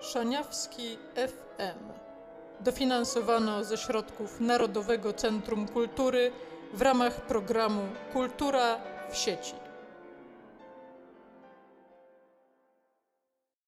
Szaniawski FM. Dofinansowano ze środków Narodowego Centrum Kultury w ramach programu Kultura w sieci.